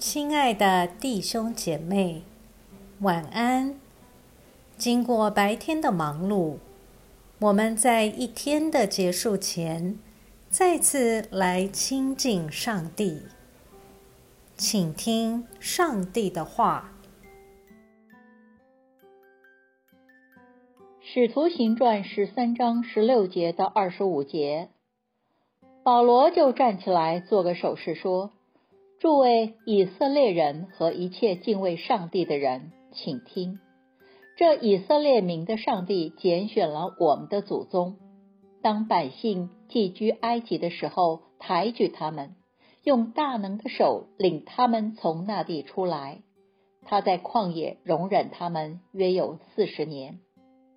亲爱的弟兄姐妹，晚安。经过白天的忙碌，我们在一天的结束前，再次来亲近上帝，请听上帝的话。《使徒行传》十三章十六节到二十五节，保罗就站起来做个手势，说：“诸位以色列人和一切敬畏上帝的人，请听：这以色列民的上帝拣选了我们的祖宗，当百姓寄居埃及的时候，抬举他们，用大能的手领他们从那地出来。他在旷野容忍他们约有四十年。”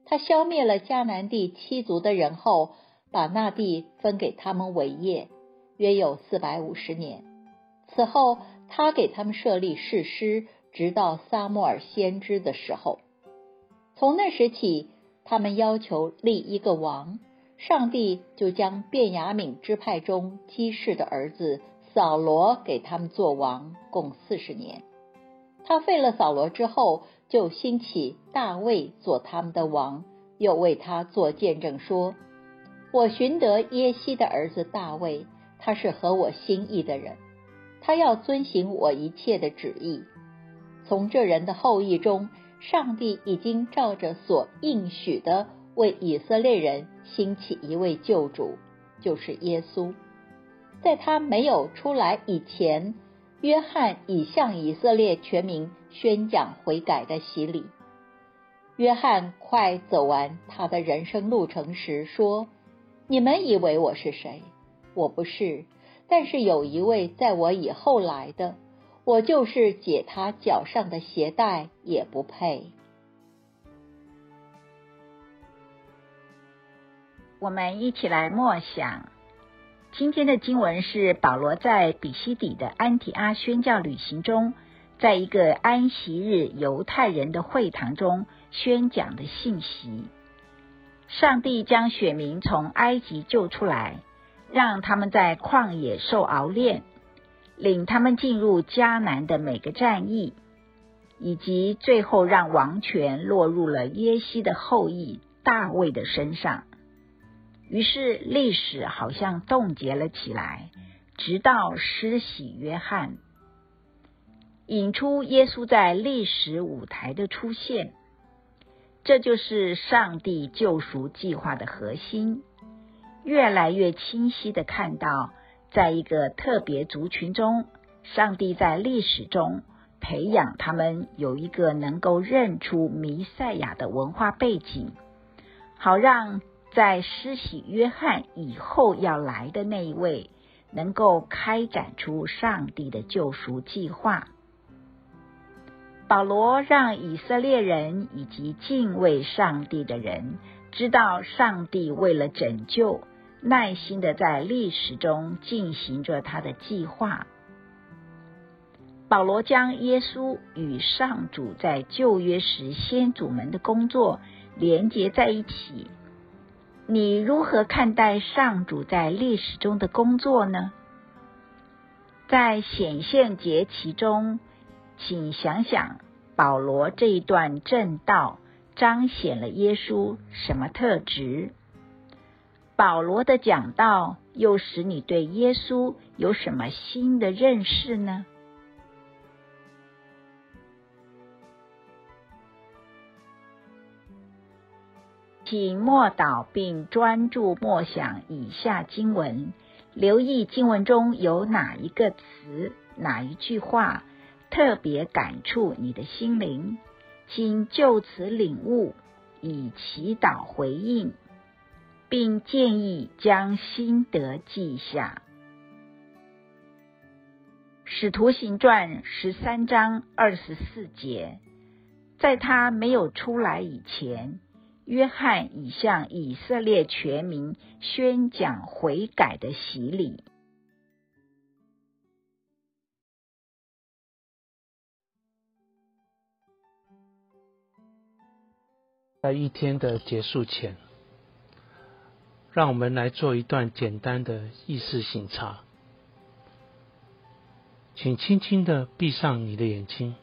他消灭了迦南地七族的人后，把那地分给他们为业，约有四百五十年。此后，他给他们设立誓师，直到撒母耳先知的时候。从那时起，他们要求立一个王，上帝就将便雅悯支派中基士的儿子扫罗给他们做王，共四十年。他废了扫罗之后。就兴起大卫做他们的王，又为他做见证说：“我寻得耶西的儿子大卫，他是合我心意的人，他要遵行我一切的旨意。从这人的后裔中，上帝已经照着所应许的，为以色列人兴起一位救主，就是耶稣。在他没有出来以前。”约翰已向以色列全民宣讲悔改的洗礼。约翰快走完他的人生路程时说：“你们以为我是谁？我不是。但是有一位在我以后来的，我就是解他脚上的鞋带也不配。”我们一起来默想。今天的经文是保罗在比西底的安提阿宣教旅行中，在一个安息日犹太人的会堂中宣讲的信息。上帝将选民从埃及救出来，让他们在旷野受熬炼，领他们进入迦南的每个战役，以及最后让王权落入了耶西的后裔大卫的身上。于是历史好像冻结了起来，直到施洗约翰引出耶稣在历史舞台的出现。这就是上帝救赎计划的核心。越来越清晰的看到，在一个特别族群中，上帝在历史中培养他们有一个能够认出弥赛亚的文化背景，好让。在施洗约翰以后要来的那一位，能够开展出上帝的救赎计划。保罗让以色列人以及敬畏上帝的人知道，上帝为了拯救，耐心的在历史中进行着他的计划。保罗将耶稣与上主在旧约时先祖们的工作连接在一起。你如何看待上主在历史中的工作呢？在显现节其中，请想想保罗这一段正道彰显了耶稣什么特质？保罗的讲道又使你对耶稣有什么新的认识呢？请默祷并专注默想以下经文，留意经文中有哪一个词、哪一句话特别感触你的心灵，请就此领悟，以祈祷回应，并建议将心得记下。使徒行传十三章二十四节，在他没有出来以前。约翰已向以色列全民宣讲悔改的洗礼。在一天的结束前，让我们来做一段简单的意识醒察。请轻轻的闭上你的眼睛，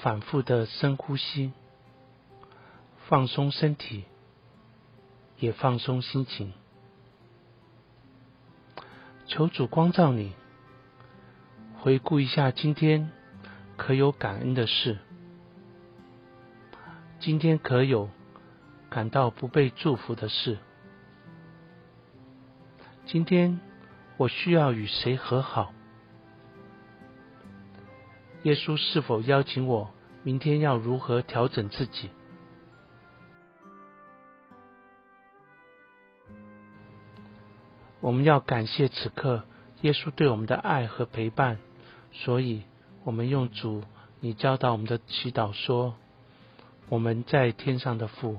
反复的深呼吸，放松身体，也放松心情。求主光照你，回顾一下今天可有感恩的事，今天可有感到不被祝福的事，今天我需要与谁和好？耶稣是否邀请我明天要如何调整自己？我们要感谢此刻耶稣对我们的爱和陪伴，所以我们用主你教导我们的祈祷说：“我们在天上的父，